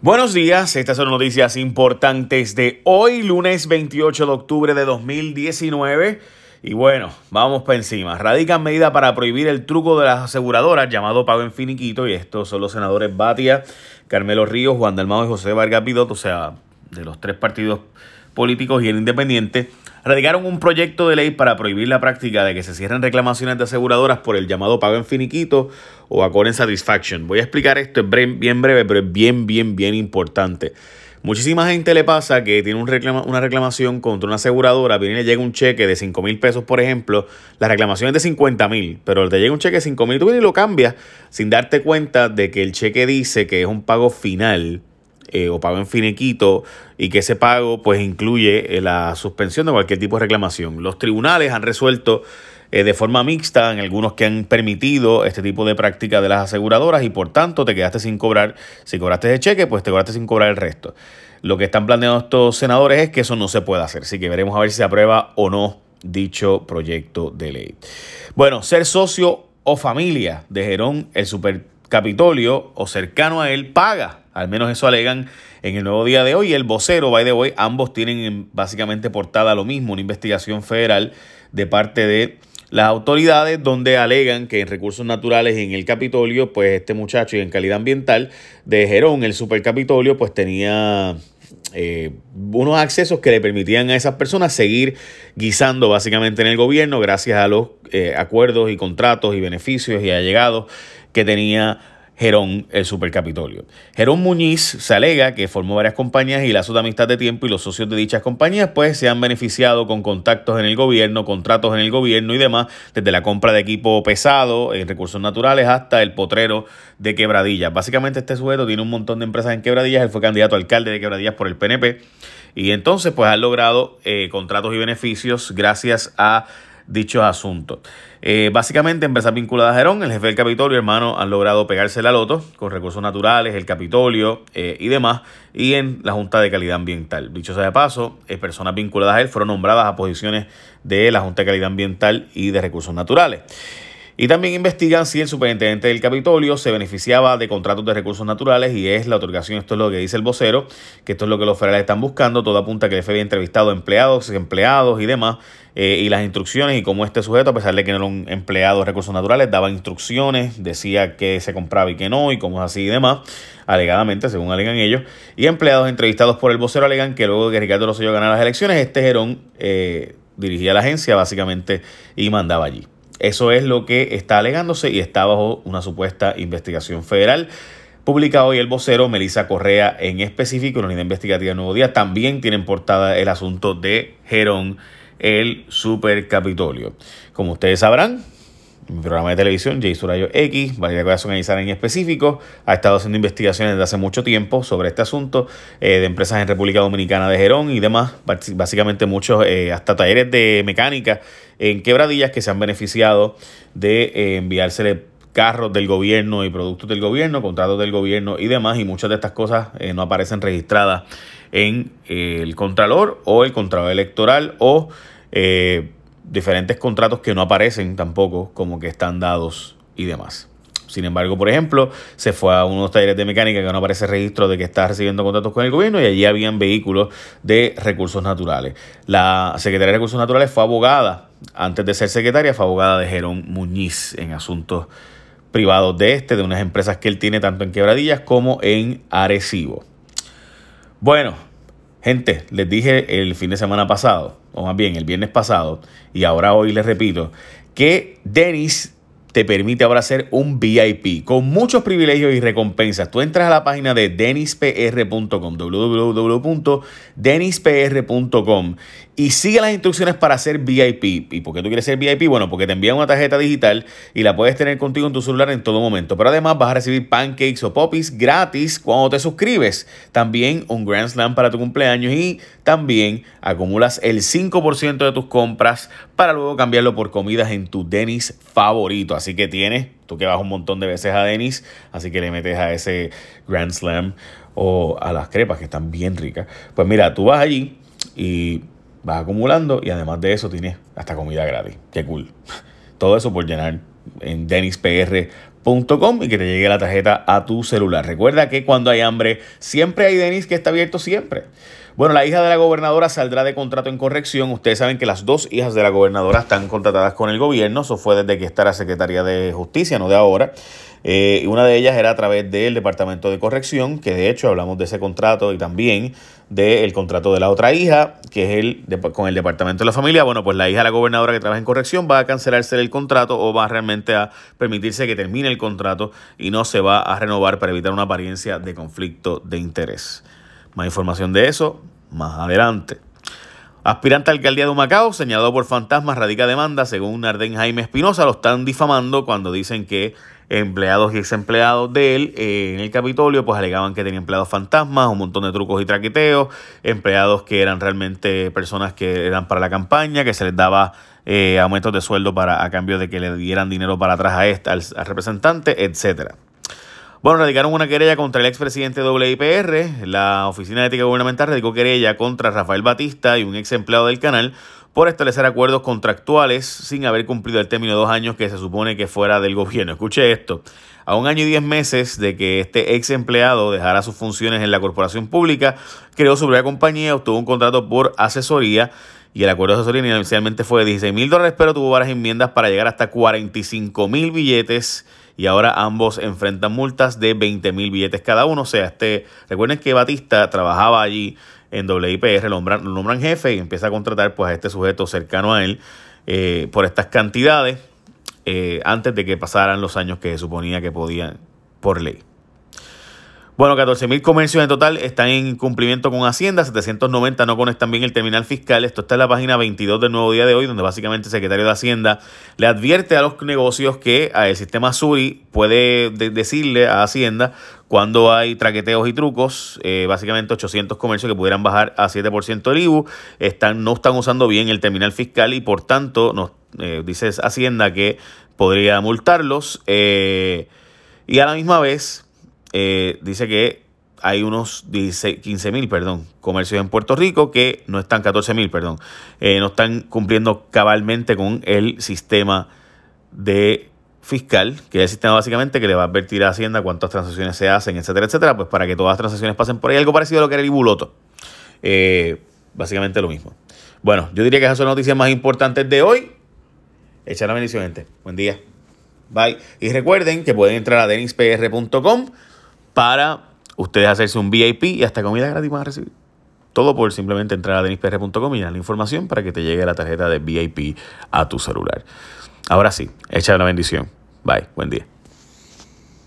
Buenos días, estas son noticias importantes de hoy, lunes 28 de octubre de 2019. Y bueno, vamos para encima. Radican medida para prohibir el truco de las aseguradoras llamado pago en finiquito. Y estos son los senadores Batia, Carmelo Ríos, Juan Dalmado y José Vargas Pidot, o sea, de los tres partidos políticos y el independiente, radicaron un proyecto de ley para prohibir la práctica de que se cierren reclamaciones de aseguradoras por el llamado pago en finiquito o accord en satisfaction. Voy a explicar esto, es bien breve, pero es bien, bien, bien importante. Muchísima gente le pasa que tiene un una reclamación contra una aseguradora, viene y le llega un cheque de 5 mil pesos, por ejemplo, la reclamación es de 50 mil, pero te llega un cheque de 5 mil, tú vienes y lo cambias sin darte cuenta de que el cheque dice que es un pago final eh, o pago en finiquito y que ese pago pues incluye eh, la suspensión de cualquier tipo de reclamación. Los tribunales han resuelto eh, de forma mixta en algunos que han permitido este tipo de práctica de las aseguradoras y por tanto te quedaste sin cobrar, si cobraste ese cheque pues te cobraste sin cobrar el resto. Lo que están planteando estos senadores es que eso no se puede hacer, así que veremos a ver si se aprueba o no dicho proyecto de ley. Bueno, ser socio o familia de Gerón, el supercapitolio o cercano a él, paga al menos eso alegan en el nuevo día de hoy. El vocero, by the way, ambos tienen básicamente portada lo mismo, una investigación federal de parte de las autoridades donde alegan que en recursos naturales y en el Capitolio, pues este muchacho y en calidad ambiental de Gerón, el supercapitolio, pues tenía eh, unos accesos que le permitían a esas personas seguir guisando básicamente en el gobierno gracias a los eh, acuerdos y contratos y beneficios y allegados que tenía Gerón el Supercapitolio. Gerón Muñiz se alega que formó varias compañías y lazos de amistad de tiempo y los socios de dichas compañías pues se han beneficiado con contactos en el gobierno, contratos en el gobierno y demás, desde la compra de equipo pesado en recursos naturales hasta el potrero de Quebradillas. Básicamente este sujeto tiene un montón de empresas en Quebradillas, él fue candidato a alcalde de Quebradillas por el PNP y entonces pues ha logrado eh, contratos y beneficios gracias a dichos asuntos. Eh, básicamente, empresas vinculadas a Gerón, el jefe del Capitolio, hermano, han logrado pegarse la loto con recursos naturales, el Capitolio eh, y demás, y en la Junta de Calidad Ambiental. Dicho sea de paso, eh, personas vinculadas a él fueron nombradas a posiciones de la Junta de Calidad Ambiental y de Recursos Naturales. Y también investigan si el superintendente del Capitolio se beneficiaba de contratos de recursos naturales y es la otorgación, esto es lo que dice el vocero, que esto es lo que los federales están buscando, todo apunta que el FBI había entrevistado empleados, empleados y demás, eh, y las instrucciones y cómo este sujeto, a pesar de que no era un empleado de recursos naturales, daba instrucciones, decía que se compraba y que no, y cómo es así y demás, alegadamente, según alegan ellos, y empleados entrevistados por el vocero alegan que luego de que Ricardo Rosselló ganara las elecciones, este Gerón eh, dirigía la agencia básicamente y mandaba allí. Eso es lo que está alegándose y está bajo una supuesta investigación federal. Publica hoy el vocero Melissa Correa en específico en la unidad investigativa Nuevo Día. También tienen portada el asunto de Gerón, el supercapitolio. Como ustedes sabrán, mi programa de televisión, Jay Surayo X, Valeria Corazón Aizar en específico, ha estado haciendo investigaciones desde hace mucho tiempo sobre este asunto eh, de empresas en República Dominicana de Gerón y demás, básicamente muchos, eh, hasta talleres de mecánica en quebradillas que se han beneficiado de eh, enviársele carros del gobierno y productos del gobierno, contratos del gobierno y demás, y muchas de estas cosas no aparecen registradas en el Contralor o el Contralor Electoral o diferentes contratos que no aparecen tampoco como que están dados y demás. Sin embargo, por ejemplo, se fue a unos talleres de mecánica que no aparece registro de que está recibiendo contratos con el gobierno y allí habían vehículos de recursos naturales. La secretaria de Recursos Naturales fue abogada, antes de ser secretaria, fue abogada de Jerón Muñiz en asuntos privados de este, de unas empresas que él tiene tanto en Quebradillas como en Arecibo. Bueno, gente, les dije el fin de semana pasado o más bien el viernes pasado, y ahora hoy les repito, que Denis te permite ahora ser un VIP con muchos privilegios y recompensas. Tú entras a la página de denispr.com, www.denispr.com y sigue las instrucciones para ser VIP. ¿Y por qué tú quieres ser VIP? Bueno, porque te envían una tarjeta digital y la puedes tener contigo en tu celular en todo momento. Pero además vas a recibir pancakes o poppies gratis cuando te suscribes. También un Grand Slam para tu cumpleaños y también acumulas el 5% de tus compras para luego cambiarlo por comidas en tu Denis favorito. Así que tienes, tú que vas un montón de veces a Denis, así que le metes a ese Grand Slam o a las crepas que están bien ricas. Pues mira, tú vas allí y vas acumulando y además de eso tienes hasta comida gratis. Qué cool. Todo eso por llenar en denispr.com. y que te llegue la tarjeta a tu celular. Recuerda que cuando hay hambre, siempre hay Denis que está abierto siempre. Bueno, la hija de la gobernadora saldrá de contrato en corrección. Ustedes saben que las dos hijas de la gobernadora están contratadas con el gobierno. Eso fue desde que está la Secretaría de Justicia, no de ahora. Eh, una de ellas era a través del Departamento de Corrección, que de hecho hablamos de ese contrato y también del contrato de la otra hija, que es el con el Departamento de la Familia. Bueno, pues la hija de la gobernadora que trabaja en corrección va a cancelarse el contrato o va realmente a permitirse que termine el contrato y no se va a renovar para evitar una apariencia de conflicto de interés. Más información de eso más adelante. Aspirante a alcaldía de Humacao, señalado por fantasmas, radica demanda. Según Narden Jaime Espinosa, lo están difamando cuando dicen que empleados y exempleados de él eh, en el Capitolio, pues alegaban que tenía empleados fantasmas, un montón de trucos y traqueteos, empleados que eran realmente personas que eran para la campaña, que se les daba eh, aumentos de sueldo para, a cambio de que le dieran dinero para atrás a este, al, al representante, etcétera. Bueno, radicaron una querella contra el expresidente de WIPR. La Oficina de Ética Gubernamental radicó querella contra Rafael Batista y un ex empleado del canal por establecer acuerdos contractuales sin haber cumplido el término de dos años que se supone que fuera del gobierno. Escuche esto. A un año y diez meses de que este ex empleado dejara sus funciones en la corporación pública, creó su propia compañía, obtuvo un contrato por asesoría y el acuerdo de asesoría inicialmente fue de 16 mil dólares, pero tuvo varias enmiendas para llegar hasta 45 mil billetes y ahora ambos enfrentan multas de 20 mil billetes cada uno. O sea, este, recuerden que Batista trabajaba allí en WIPR, lo nombran, jefe y empieza a contratar pues, a este sujeto cercano a él eh, por estas cantidades eh, antes de que pasaran los años que se suponía que podían por ley. Bueno, 14.000 comercios en total están en cumplimiento con Hacienda, 790 no conectan bien el terminal fiscal. Esto está en la página 22 del nuevo día de hoy, donde básicamente el secretario de Hacienda le advierte a los negocios que el sistema Suri puede decirle a Hacienda cuando hay traqueteos y trucos. Eh, básicamente 800 comercios que pudieran bajar a 7% el IBU están, no están usando bien el terminal fiscal y por tanto nos eh, dice Hacienda que podría multarlos. Eh, y a la misma vez eh, dice que hay unos 15 mil, perdón, comercios en Puerto Rico que no están, 14 mil, perdón, eh, no están cumpliendo cabalmente con el sistema de fiscal, que es el sistema básicamente que le va a advertir a Hacienda cuántas transacciones se hacen, etcétera, etcétera, pues para que todas las transacciones pasen por ahí. Algo parecido a lo que era el Ibuloto. Eh, básicamente lo mismo. Bueno, yo diría que esas son las noticias más importantes de hoy. Echa la bendición, gente. Buen día. Bye. Y recuerden que pueden entrar a denispr.com para ustedes hacerse un VIP y hasta comida gratis van a recibir. Todo por simplemente entrar a denispr.com y dar la información para que te llegue la tarjeta de VIP a tu celular. Ahora sí, echa una bendición. Bye, buen día.